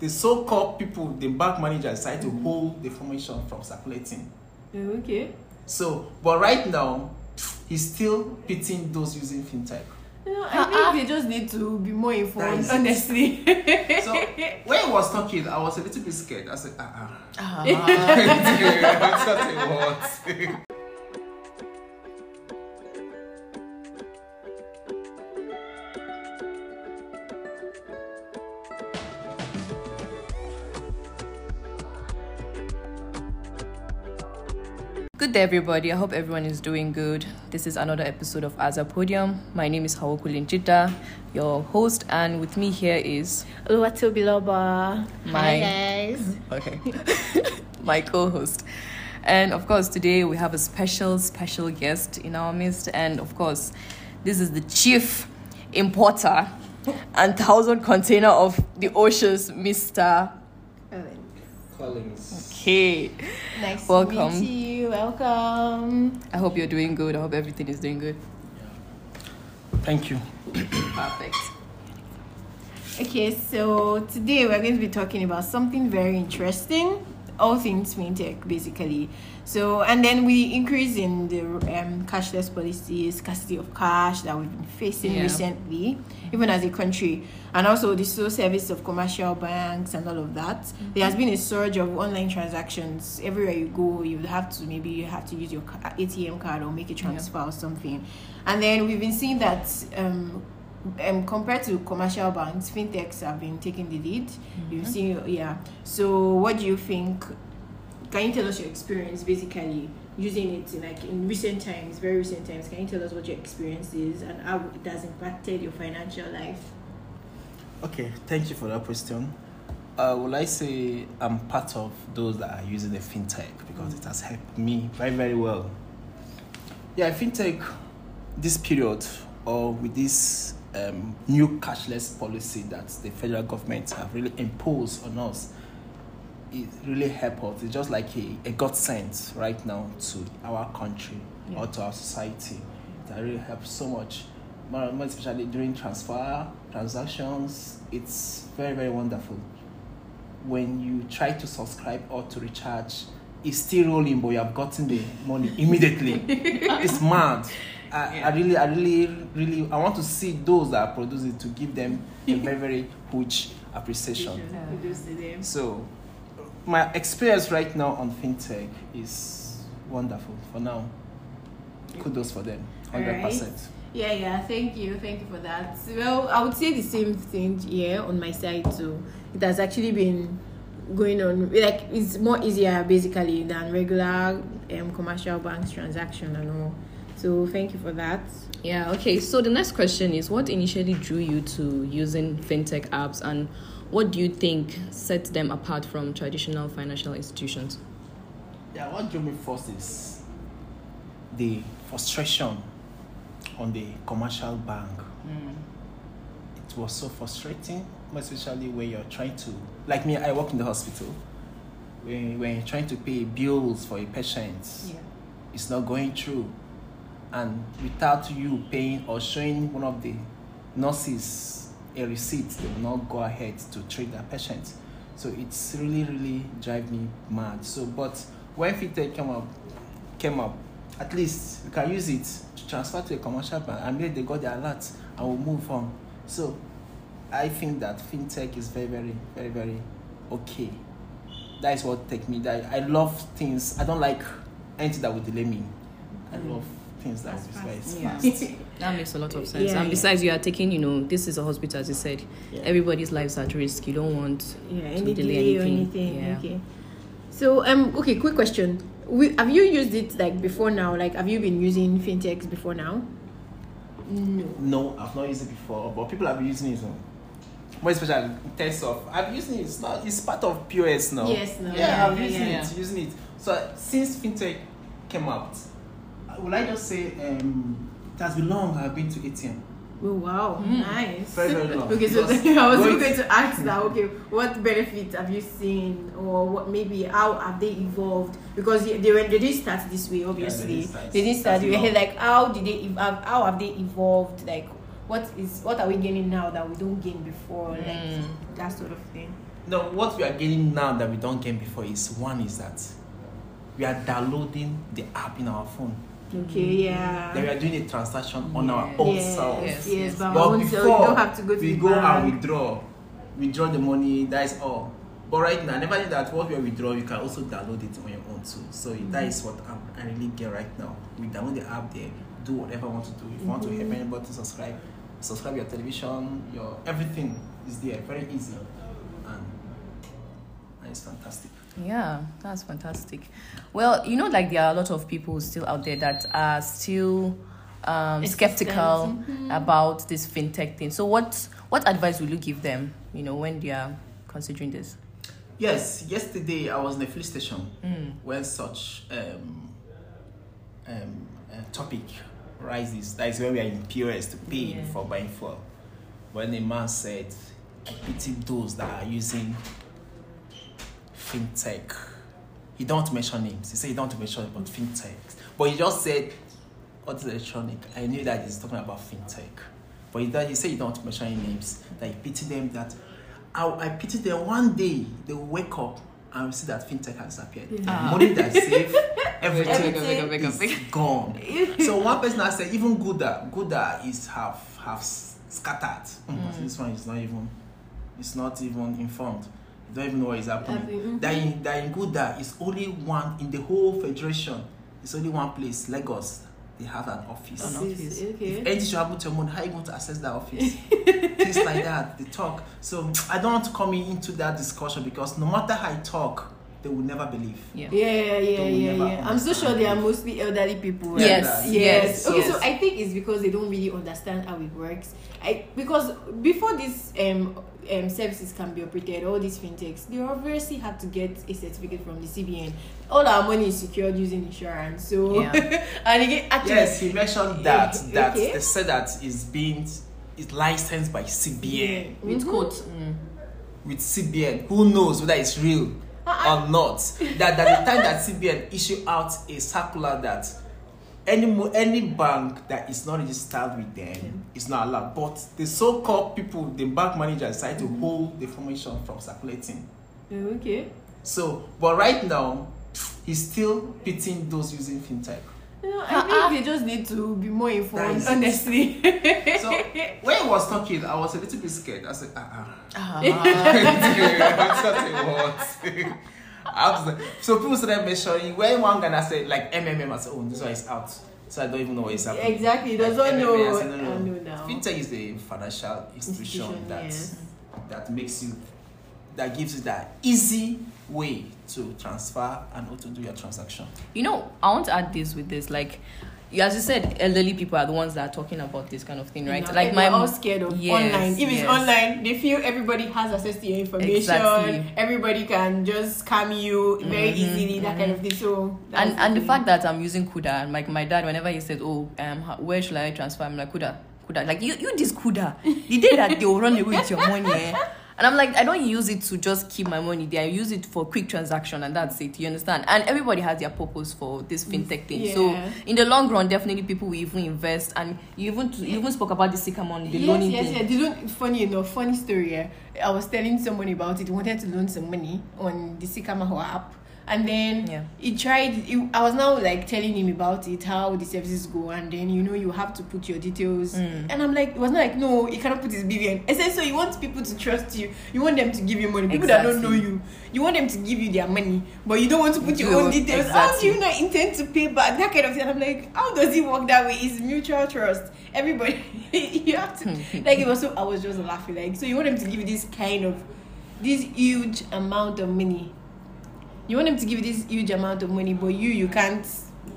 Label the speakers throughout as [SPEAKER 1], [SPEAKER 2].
[SPEAKER 1] the so-called people, the bank manager decided to hold the information from circulating.
[SPEAKER 2] Okay.
[SPEAKER 1] So, but right now, he's still pitting those using fintech.
[SPEAKER 2] You know, I think they just need to be more informed, honestly.
[SPEAKER 1] So when he was talking, I was a little bit scared. I said, ah, ah.
[SPEAKER 3] Ah.
[SPEAKER 1] What?
[SPEAKER 3] Good day, everybody. I hope everyone is doing good. This is another episode of Aza Podium. My name is Hawokulin Chita, your host, and with me here is
[SPEAKER 2] Oluwatobiloba.
[SPEAKER 3] My-
[SPEAKER 2] guys.
[SPEAKER 3] okay, my co-host, and of course today we have a special, special guest in our midst, and of course, this is the chief importer and thousand container of the oceans, Mister.
[SPEAKER 1] Collins.
[SPEAKER 3] K.
[SPEAKER 2] Nice
[SPEAKER 3] Welcome.
[SPEAKER 2] to meet you. Welcome.
[SPEAKER 3] I hope you're doing good. I hope everything is doing good.
[SPEAKER 1] Thank you.
[SPEAKER 3] Perfect.
[SPEAKER 2] Okay, so today we're going to be talking about something very interesting. All things fintech, basically. So, and then we increase in the um, cashless policies scarcity of cash that we've been facing
[SPEAKER 3] Yeah.
[SPEAKER 2] recently, even as a country, and also the slow service of commercial banks and all of that. There has been a surge of online transactions. Everywhere you go, you would have to maybe you have to use your ATM card or make a transfer or something. And then we've been seeing that um, um, compared to commercial banks, fintechs have been taking the lead. You've seen, yeah. So, what do you think? Can you tell us your experience, basically using it in like in recent times, very recent times? Can you tell us what your experience is and how it has impacted your financial life?
[SPEAKER 1] Okay, thank you for that question. Uh, will I say I'm part of those that are using the fintech because it has helped me very, very well. Yeah, fintech, this period or with this um, new cashless policy that the federal government have really imposed on us, it really helped us. It's just like a, a godsend right now to our country or to our society. That really helps so much. More, more especially during transfer transactions, it's very very wonderful. When you try to subscribe or to recharge, it's still rolling, but you have gotten the money immediately. it's mad. I, I really, I really, really, I want to see those that are producing to give them a very, very huge appreciation.
[SPEAKER 2] Kudos them.
[SPEAKER 1] So, my experience right now on fintech is wonderful for now. Kudos for them, hundred percent.
[SPEAKER 2] Yeah, yeah. Thank you, thank you for that. Well, I would say the same thing here on my side too. It has actually been going on like it's more easier basically than regular um, commercial banks transaction and all. So thank you for that.
[SPEAKER 3] Yeah, okay. So the next question is what initially drew you to using fintech apps and what do you think sets them apart from traditional financial institutions?
[SPEAKER 1] Yeah, what drew me first is the frustration on the commercial bank. Mm. It was so frustrating, especially when you're trying to, like me, I work in the hospital. When, when you're trying to pay bills for a patient, it's not going through. And without you paying or showing one of the nurses a receipt, they will not go ahead to treat that patient. So it's really, really drive me mad. So, but when fintech came up, came up, at least you can use it to transfer to a commercial bank and maybe they got the alert and will move on. So, I think that fintech is very, very, very, very okay. That is what take me. That I love things. I don't like anything that would delay me. I mm. love things that
[SPEAKER 2] Fast,
[SPEAKER 1] will be
[SPEAKER 3] fast.
[SPEAKER 1] fast.
[SPEAKER 3] Yeah. That makes a lot of sense.
[SPEAKER 2] Yeah,
[SPEAKER 3] and
[SPEAKER 2] yeah.
[SPEAKER 3] besides, you are taking, you know, this is a hospital, as you said.
[SPEAKER 1] Yeah.
[SPEAKER 3] Everybody's lives at risk. You don't want
[SPEAKER 2] Yeah,
[SPEAKER 3] to
[SPEAKER 2] any
[SPEAKER 3] delay
[SPEAKER 2] delay or
[SPEAKER 3] anything.
[SPEAKER 2] anything.
[SPEAKER 3] Yeah.
[SPEAKER 2] Okay. So um okay, quick question. We, have you used it like before now? Like have you been using fintechs before now? No.
[SPEAKER 1] No, I've not used it before, but people have been using it. More especially in terms of I've using it. It's not. It's part of POS now.
[SPEAKER 2] Yes, no,
[SPEAKER 1] Yeah,
[SPEAKER 2] yeah,
[SPEAKER 1] I'm
[SPEAKER 2] yeah,
[SPEAKER 1] using
[SPEAKER 3] yeah.
[SPEAKER 1] it. Using it. So since fintech came out, will I just say um, it has been long. I've been to ATM.
[SPEAKER 2] Oh wow,
[SPEAKER 3] Mm.
[SPEAKER 2] nice.
[SPEAKER 1] Very, very long.
[SPEAKER 2] okay, so
[SPEAKER 1] Because
[SPEAKER 2] I was
[SPEAKER 1] going-
[SPEAKER 2] going to ask that. Okay, what benefits have you seen, or what maybe how have they evolved? Because they they, were, they didn't start this way, obviously.
[SPEAKER 1] didn't start.
[SPEAKER 2] they didn't start.
[SPEAKER 1] That's
[SPEAKER 2] You were like, how did they? ev- How how have they evolved? Like, what is what are we gaining now that we don't gain before? Like
[SPEAKER 3] Mm.
[SPEAKER 2] that sort of thing.
[SPEAKER 1] No, what we are getting now that we don't get before is one is that we are downloading the app in our phone.
[SPEAKER 2] Okay, yeah.
[SPEAKER 1] Then we are doing a transaction on our own
[SPEAKER 2] yes,
[SPEAKER 1] self.
[SPEAKER 2] yes,
[SPEAKER 3] Yes,
[SPEAKER 2] but,
[SPEAKER 1] But before
[SPEAKER 2] self, you don't have to go to
[SPEAKER 1] we
[SPEAKER 2] the
[SPEAKER 1] go
[SPEAKER 2] bank.
[SPEAKER 1] and withdraw, withdraw the money. That is all. But right now, never knew that what we withdraw, you can also download it on your own too. So that is what I'm, I really get right now. We download the app there, do whatever I want to do. If you want to help anybody to subscribe, subscribe your television, your everything is there. Very easy, and, and it's fantastic.
[SPEAKER 3] Yeah, that's fantastic. Well, you know, like there are a lot of people still out there that are still um, skeptical about this fintech thing. So, what what advice will you give them? You know, when they are considering this.
[SPEAKER 1] Yes, yesterday I was in a police station
[SPEAKER 3] Mm.
[SPEAKER 1] when such um, um, uh, topic rises. That is when we are in POS to pay
[SPEAKER 3] Yeah.
[SPEAKER 1] for buying fuel. When a man said, I pity those that are using fintech. He don't mention names. He said he don't mention about fintech. But he just said, what is electronic? I knew that he's talking about fintech. But he, he said he don't mention any names. That he pity them that I, I pity them one day they will wake up and see that fintech has disappeared.
[SPEAKER 3] Ah.
[SPEAKER 1] Money that safe, everything
[SPEAKER 3] Wake up, wake up, wake
[SPEAKER 1] is gone. so one person has said even Kuda, Kuda is half half scattered. Mm, but This one is not even it's not even informed. You don't even know what is happening.
[SPEAKER 2] Happening,
[SPEAKER 1] That in that in Kuda is only one in the whole federation. It's only one place, Lagos. They have an office.
[SPEAKER 3] An office.
[SPEAKER 1] If
[SPEAKER 2] Okay.
[SPEAKER 1] anything should happen to your money, how you going to access that office? Things like that, they talk. So I don't want to come into that discussion because no matter how I talk, they will never believe.
[SPEAKER 3] Yeah.
[SPEAKER 2] Yeah, yeah, yeah, yeah, yeah. I'm so sure they are mostly elderly people. right?
[SPEAKER 3] Yes,
[SPEAKER 1] Yeah.
[SPEAKER 2] yes.
[SPEAKER 3] yes,
[SPEAKER 2] Okay,
[SPEAKER 3] yes.
[SPEAKER 2] so I think it's because they don't really understand how it works. I because before this um, um services can be operated, all these fintechs, they obviously have to get a certificate from the CBN. All our money is secured using insurance. So
[SPEAKER 3] Yeah.
[SPEAKER 2] and again, actually,
[SPEAKER 1] Yes, he mentioned that
[SPEAKER 2] Okay.
[SPEAKER 1] that they said that is being is licensed by CBN
[SPEAKER 3] With
[SPEAKER 2] Mhm.
[SPEAKER 3] quote. Mm.
[SPEAKER 1] with CBN. Who knows whether it's real
[SPEAKER 2] Uh-uh.
[SPEAKER 1] or not? That that the time that CBN issue out a circular that any any bank that is not registered with them is not allowed. But the so-called people, the bank manager, decided to hold the information from circulating.
[SPEAKER 2] okay.
[SPEAKER 1] So, but right now, he's still pitying those using fintech.
[SPEAKER 2] You know, I think they just need to be more informed, honestly.
[SPEAKER 1] So when he was talking, I was a little bit scared. I said, ah, ah.
[SPEAKER 3] Ah.
[SPEAKER 1] what? I was like, so people started measuring. When one Ghana said like MMM, I said, oh, this one is out. So I don't even know what is happening.
[SPEAKER 2] exactly, he
[SPEAKER 1] Like,
[SPEAKER 2] doesn't
[SPEAKER 1] MMM,
[SPEAKER 2] know.
[SPEAKER 1] I said, no, no,
[SPEAKER 2] I
[SPEAKER 1] no.
[SPEAKER 2] know now.
[SPEAKER 1] Fintech is the financial institution,
[SPEAKER 2] Institution,
[SPEAKER 1] that
[SPEAKER 2] yes.
[SPEAKER 1] that makes you that gives you that easy way to transfer and also do your transaction.
[SPEAKER 3] You know, I want to add this with this. Like, you- as you said, elderly people are the ones that are talking about this kind of thing, right? Like my
[SPEAKER 2] all scared of
[SPEAKER 3] Yes,
[SPEAKER 2] online. If it's online, they feel everybody has access to your information.
[SPEAKER 3] Exactly.
[SPEAKER 2] Everybody can just scam you very
[SPEAKER 3] Mhm,
[SPEAKER 2] easily, that kind of thing. So
[SPEAKER 3] and and the fact that I'm using Kuda, and like my dad, whenever he says, "Oh, um, where should I transfer?" I'm like, "Kuda, Kuda." Like you, you this Kuda. The day that they will run away with your money, eh? And I'm like, I don't use it to just keep my money there. I use it for quick transaction, and that's it. You understand? And everybody has their purpose for this fintech thing. So in the long run, definitely people will even invest. And you even you even spoke about the Sycamore, the
[SPEAKER 2] yes,
[SPEAKER 3] loaning
[SPEAKER 2] yes,
[SPEAKER 3] thing.
[SPEAKER 2] yes. They don't. Funny enough, funny story. Yeah, I was telling someone about it. Wanted to loan some money on the Sycamore app, and then
[SPEAKER 3] Yeah.
[SPEAKER 2] he tried. I was now like telling him about it, how the services go, and then you know you have to put your details.
[SPEAKER 3] Mm.
[SPEAKER 2] And I'm like, it was not like no, he cannot put his BVN. I said so. You want people to trust you. You want them to give you money. People that don't know you, you want them to give you their money, but you don't want to put your
[SPEAKER 3] You-
[SPEAKER 2] own details. How do you not intend to pay back that kind of thing? I'm like, how does it work that way? It's mutual trust. Everybody, you have to like it was. So I was just laughing. Like, so you want them to give you this kind of this huge amount of money. You want them to give you this huge amount of money, but you you can't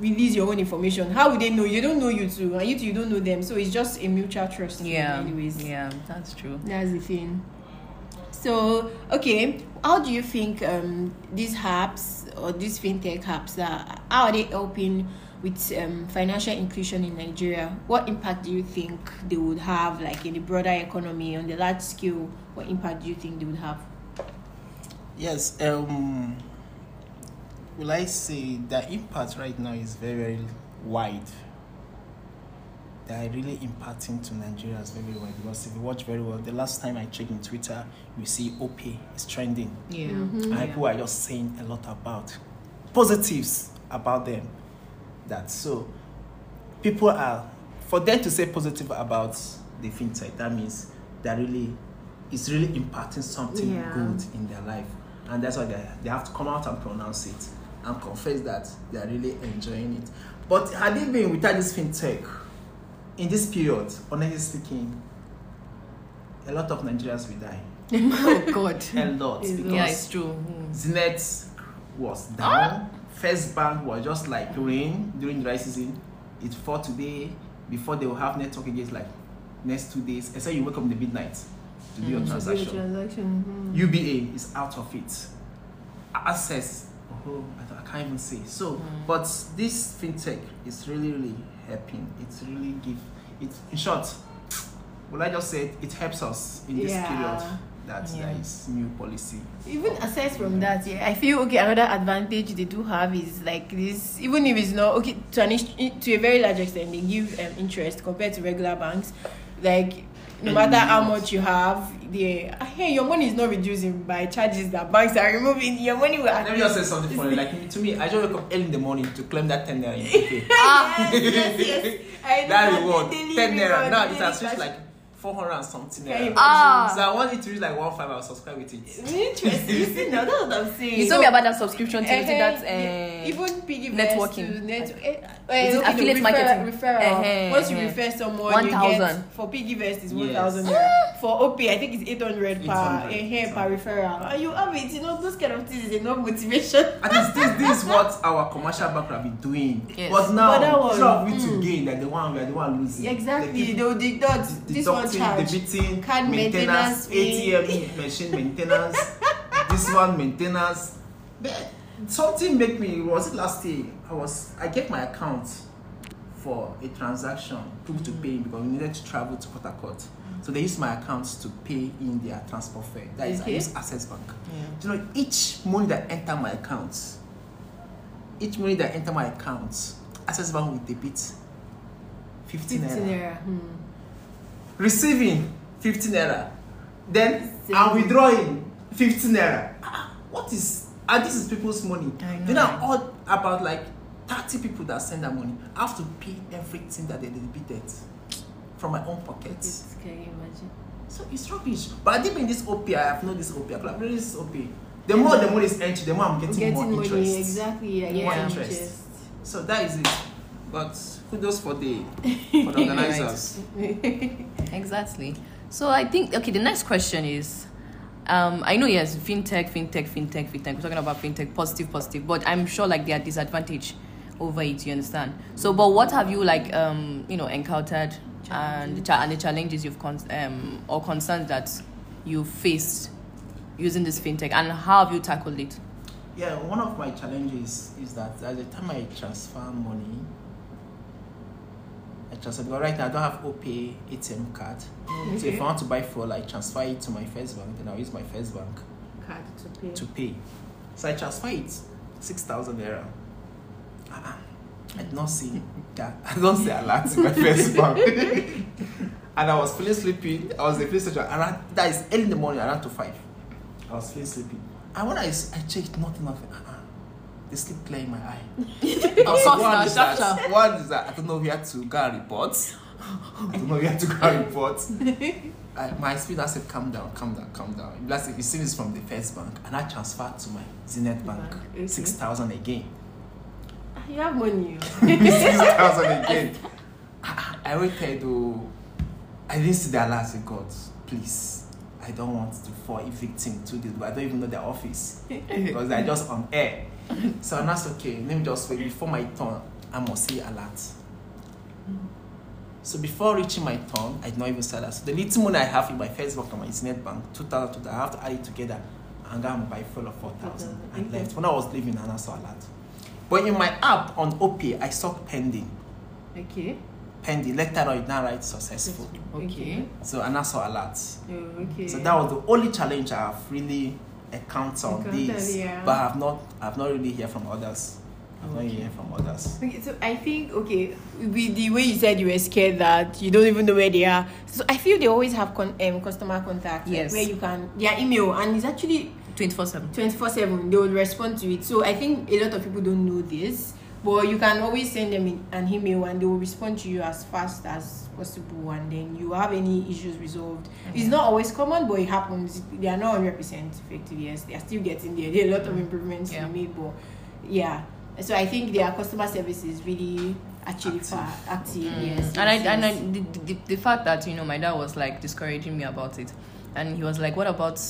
[SPEAKER 2] release your own information. How would they know? You don't know you too, and you too, you don't know them. So it's just a mutual trust.
[SPEAKER 3] Yeah.
[SPEAKER 2] Anyways.
[SPEAKER 3] Yeah, that's true.
[SPEAKER 2] That's the thing. So, okay, how do you think um, these apps or these fintech apps that how are they helping with um, financial inclusion in Nigeria? What impact do you think they would have, like in the broader economy on the large scale? What impact do you think they would have?
[SPEAKER 1] Yes. Um. Will I say the impact right now is very very wide. they are really impacting to Nigeria Nigerians very well because if you watch very well, the last time I checked in Twitter, you see OP is trending.
[SPEAKER 3] Yeah. Mm-hmm. Mm-hmm.
[SPEAKER 1] And people are just saying a lot about positives about them. That so people are for them to say positive about the fintech, that means they're really it's really impacting something
[SPEAKER 2] Yeah.
[SPEAKER 1] good in their life. And that's why they, they have to come out and pronounce it and confess that they are really enjoying it. But had it been without this fintech, in this period, honestly speaking, a lot of Nigerians will die.
[SPEAKER 3] oh God.
[SPEAKER 1] A lot.
[SPEAKER 2] It's
[SPEAKER 3] Yeah, it's true. Mm.
[SPEAKER 1] Zenith was down. First Bank was just like rain during dry season. It for today before they will have network again like next two days. Except you wake up in the midnight to do your
[SPEAKER 3] Mm.
[SPEAKER 2] To do
[SPEAKER 1] transaction.
[SPEAKER 2] transaction. mhm.
[SPEAKER 1] UBA is out of it. Access, oh, I, I can't even say. So,
[SPEAKER 3] Mm.
[SPEAKER 1] but this fintech is really, really helping. It's really give it. In short, will I just say it, helps us in this
[SPEAKER 2] Yeah.
[SPEAKER 1] period that
[SPEAKER 3] Yeah.
[SPEAKER 1] there is new policy.
[SPEAKER 2] Even aside from that, yeah, I feel okay. Another advantage they do have is like this. Even if it's not okay to an to a very large extent, they give um, interest compared to regular banks. Like no matter how much you have, they hey your money is not reducing by charges that banks are removing. Your money will.
[SPEAKER 1] Let me just say something funny. Like to me, I just wake up early in the morning to claim that ten naira.
[SPEAKER 2] Ah, yes, yes, yes. I know
[SPEAKER 1] that reward, ten naira. Now it
[SPEAKER 2] daily
[SPEAKER 1] has reached
[SPEAKER 2] cash-
[SPEAKER 1] like four hundred and something naira.
[SPEAKER 3] Ah.
[SPEAKER 1] So I want it to reach like one five. I'll subscribe with it.
[SPEAKER 2] Interesting. You see now, that's what I'm saying.
[SPEAKER 3] You told me about that subscription to
[SPEAKER 2] Eh,
[SPEAKER 3] that.
[SPEAKER 2] eh,
[SPEAKER 3] Uh,
[SPEAKER 2] even piggy
[SPEAKER 3] networking.
[SPEAKER 2] To net, eh,
[SPEAKER 3] Is it
[SPEAKER 2] okay, no,
[SPEAKER 3] affiliate
[SPEAKER 2] referral-
[SPEAKER 3] marketing?
[SPEAKER 2] Referral.
[SPEAKER 3] Eh, eh,
[SPEAKER 2] Once you
[SPEAKER 3] eh.
[SPEAKER 2] refer someone,
[SPEAKER 3] 1,000.
[SPEAKER 2] you get for piggy vest is one
[SPEAKER 1] Yes.
[SPEAKER 2] thousand naira. For OP, I think it's eight hundred per
[SPEAKER 1] 800,
[SPEAKER 2] eh, per referral. And you have it. You know those kind of things is enough motivation.
[SPEAKER 1] At least this, this is what our commercial bank have been doing.
[SPEAKER 3] Yes.
[SPEAKER 1] But now,
[SPEAKER 2] But that one,
[SPEAKER 1] of we to
[SPEAKER 2] mm.
[SPEAKER 1] gain, like the one we are the one losing.
[SPEAKER 2] Exactly.
[SPEAKER 1] They keep
[SPEAKER 2] They will deduct this one charge.
[SPEAKER 1] debiting,
[SPEAKER 2] Card
[SPEAKER 1] maintenance,
[SPEAKER 2] maintenance.
[SPEAKER 1] ATM machine maintenance, this one maintenance. Something make me was it last year? I was I get my account for a transaction, proof to pay because we needed to travel to Port Harcourt. So they use my account to pay in their transport fare. That is, I use Access Bank.
[SPEAKER 3] yeah.
[SPEAKER 1] Do you know each money that enter my account, each money that enter my account, Access Bank will debit 15
[SPEAKER 2] Fifteen
[SPEAKER 1] naira.
[SPEAKER 2] naira. Hmm.
[SPEAKER 1] Receiving 15 naira. Then
[SPEAKER 2] Same.
[SPEAKER 1] I'm withdrawing 15 naira. Ah, What is and this is people's money.
[SPEAKER 3] I know,
[SPEAKER 1] all about like 30 people that send that money. I have to pay everything that they debited from my own pockets.
[SPEAKER 2] Can you imagine?
[SPEAKER 1] So it's rubbish. But I think in this OP, I have known this OP. I've like, really this OP. The more the money is entering, the more I'm getting,
[SPEAKER 2] Getting
[SPEAKER 1] more
[SPEAKER 2] money
[SPEAKER 1] interest.
[SPEAKER 2] exactly. I
[SPEAKER 3] More
[SPEAKER 2] get
[SPEAKER 1] interest.
[SPEAKER 2] interest.
[SPEAKER 1] So that is it. But kudos for the for the organizers.
[SPEAKER 3] Exactly. So I think okay. The next question is, um, I know yes, fintech, fintech, fintech, fintech. We're talking about fintech, positive, positive. But I'm sure like there are disadvantage over it. You understand? So, but what have you like um you know encountered and the cha- and the challenges you've con- um or concerns that you faced using this fintech and how have you tackled it?
[SPEAKER 1] Yeah, one of my challenges is that at the time I transfer money, I transfer because right now I don't have OPay ATM card. So if I want to buy fuel, I transfer it to my first bank, then I'll use my first bank
[SPEAKER 2] Card to pay.
[SPEAKER 1] to pay. So I transfer it six thousand naira. Ah, ah. I did not see that. I don't see a lot in my first bank. and I was feeling sleepy. I was in the police station around that is early in the morning, around to five. I was feeling sleepy. And when I checked, nothing of it. Uh-uh. The sleep clear in my eye. I was
[SPEAKER 3] course
[SPEAKER 1] one is that, one is that I don't know where to go and report. I don't know where to go and report. I, my speed I said, calm down, calm down, calm down. It. You see this from the first bank, and I transferred to my Zenith Bank,
[SPEAKER 2] Bank, okay.
[SPEAKER 1] six thousand again.
[SPEAKER 2] Ah, You have money. oh.
[SPEAKER 1] six thousand again. I I waited. Oh, I didn't see the alert. I said, God, please, I don't want to fall a victim to this. But I don't even know their office because they're just on air. So that's okay. Let me just wait before my turn. I must see alert. So before reaching my turn, I did not even say that. So the little money I have in my first bank my Zenith bank, two thousand, I have to add it together and go and buy full of four thousand. And
[SPEAKER 2] Okay.
[SPEAKER 1] left when I was leaving, and I saw lot. But in my app on OP, I saw pending.
[SPEAKER 2] Okay.
[SPEAKER 1] Pending. Later on, it now write successful.
[SPEAKER 3] Okay.
[SPEAKER 1] So and I saw alert.
[SPEAKER 2] Oh, okay.
[SPEAKER 1] So that was the only challenge I have really encountered on
[SPEAKER 2] Encountered,
[SPEAKER 1] this.
[SPEAKER 2] yeah.
[SPEAKER 1] But I have not, I have not really heard from others I'm not hearing from others.
[SPEAKER 2] Okay, so I think okay, with the way you said you were scared that you don't even know where they are. So I feel they always have con- um, customer contact, like,
[SPEAKER 3] Yes.
[SPEAKER 2] where you can their email, and it's actually
[SPEAKER 3] 24 7.
[SPEAKER 2] 24 7 they will respond to it so i think a lot of people don't know this but you can always send them in an email and they will respond to you as fast as possible and then you have any issues resolved it's not always common but it happens they are not 100% effective yes they are still getting there there are a lot of improvements
[SPEAKER 3] Yeah.
[SPEAKER 2] to be made but yeah so i think their customer service is really actually
[SPEAKER 1] Active.
[SPEAKER 2] far active
[SPEAKER 3] Mm.
[SPEAKER 2] yes
[SPEAKER 3] and I
[SPEAKER 2] yes,
[SPEAKER 3] and I, the, the, the fact that you know my dad was like discouraging me about it, and he was like, "What about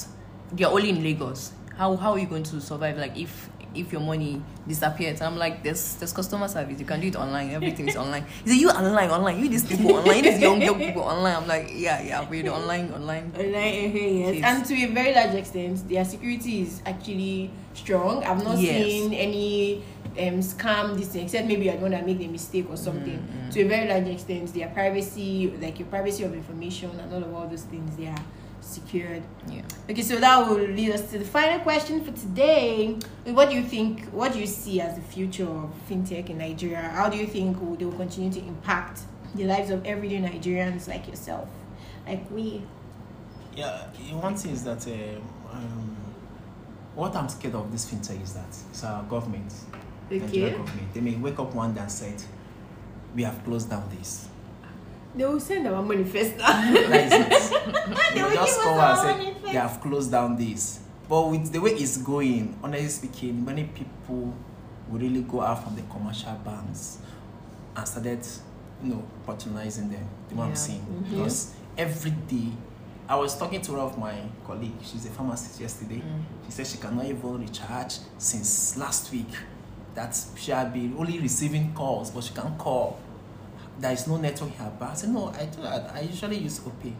[SPEAKER 3] you're only in Lagos? How how are you going to survive? Like if if your money disappears?" And I'm like, "There's there's customer service. You can do it online. Everything is online." He said, "You online online. You these people online. These young young people online." I'm like, "Yeah yeah. We're the online online."
[SPEAKER 2] Online, yes.
[SPEAKER 3] Yes.
[SPEAKER 2] And to a very large extent, their security is actually strong. I've not
[SPEAKER 3] Yes.
[SPEAKER 2] seen any um, scam this thing, except maybe I don't want to make a mistake or something.
[SPEAKER 3] Mm,
[SPEAKER 2] To a very large extent, their privacy, like your privacy of information and all of all those things, they are secured.
[SPEAKER 3] Yeah.
[SPEAKER 2] Okay, so that will lead us to the final question for today. What do you think? What do you see as the future of fintech in Nigeria? How do you think they will continue to impact the lives of everyday Nigerians like yourself, like we?
[SPEAKER 1] Yeah, one thing is that um, um, what I'm scared of this fintech is that it's our government, Nigeria
[SPEAKER 2] Okay.
[SPEAKER 1] government. They may wake up one day and said, "We have closed down this."
[SPEAKER 2] They will send our money first.
[SPEAKER 1] That is it.
[SPEAKER 2] They
[SPEAKER 1] They
[SPEAKER 2] will
[SPEAKER 1] will just
[SPEAKER 2] give
[SPEAKER 1] come
[SPEAKER 2] us
[SPEAKER 1] and
[SPEAKER 2] our
[SPEAKER 1] say they have closed down this. But with the way it's going, honestly speaking, many people will really go out from the commercial banks and started, you know, patronizing them. The one
[SPEAKER 3] Yeah.
[SPEAKER 1] I'm seeing
[SPEAKER 2] Mhm.
[SPEAKER 1] because every day. I was talking to one of my colleagues. She's a pharmacist yesterday.
[SPEAKER 3] Mm.
[SPEAKER 1] She said she cannot even recharge since last week. That she had been only receiving calls, but she can't call. There is no network in her bank. I said, No, I her I usually use OPay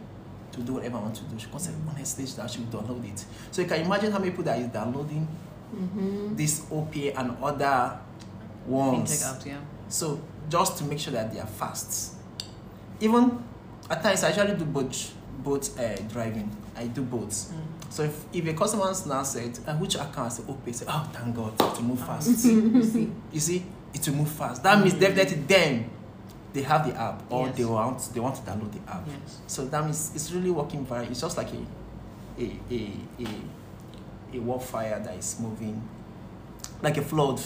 [SPEAKER 1] to do whatever I want to do. She said, honestly, that she will download it. So you can imagine how many people that is downloading
[SPEAKER 2] Mm-hmm.
[SPEAKER 1] this OPay and other ones.
[SPEAKER 3] Apps. Yeah.
[SPEAKER 1] So just to make sure that they are fast. Even at times I usually do both both uh, driving. I do both. So if, if a customer now said, uh, which account? I say, OPay. Say, oh, thank God, it will move fast. you see, you see, it will move fast. That means definitely them, they have the app or
[SPEAKER 3] Yes.
[SPEAKER 1] they want they want to download the app.
[SPEAKER 3] Yes.
[SPEAKER 1] So that means it's really working very. It's just like a a a a, a wildfire that is moving, like a flood.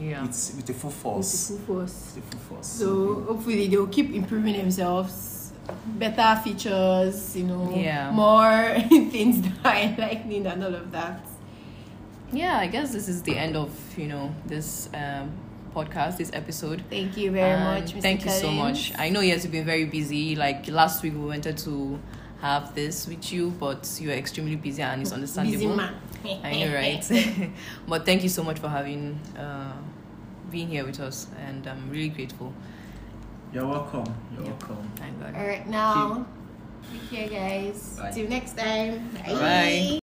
[SPEAKER 3] Yeah.
[SPEAKER 1] It's with a full force.
[SPEAKER 2] With
[SPEAKER 1] force.
[SPEAKER 2] the full force.
[SPEAKER 1] With a full force.
[SPEAKER 2] So hopefully they'll keep improving themselves, better features, you know,
[SPEAKER 3] Yeah.
[SPEAKER 2] more things that are lightning and all of that.
[SPEAKER 3] yeah. I guess this is the end of you know this um, podcast, this episode.
[SPEAKER 2] Thank you very
[SPEAKER 3] And
[SPEAKER 2] much. Mr.
[SPEAKER 3] Thank you so much. I know yes, you've been very busy. Like last week, we wanted to have this with you, but you are extremely busy, and it's understandable.
[SPEAKER 2] Busy man.
[SPEAKER 3] I know, right? but thank you so much for having uh, being here with us, and I'm really grateful.
[SPEAKER 1] You're welcome. You're
[SPEAKER 3] Yeah.
[SPEAKER 1] welcome.
[SPEAKER 3] Thank God.
[SPEAKER 2] All right, now, take care, guys.
[SPEAKER 1] Bye.
[SPEAKER 2] Till next time.
[SPEAKER 3] Bye.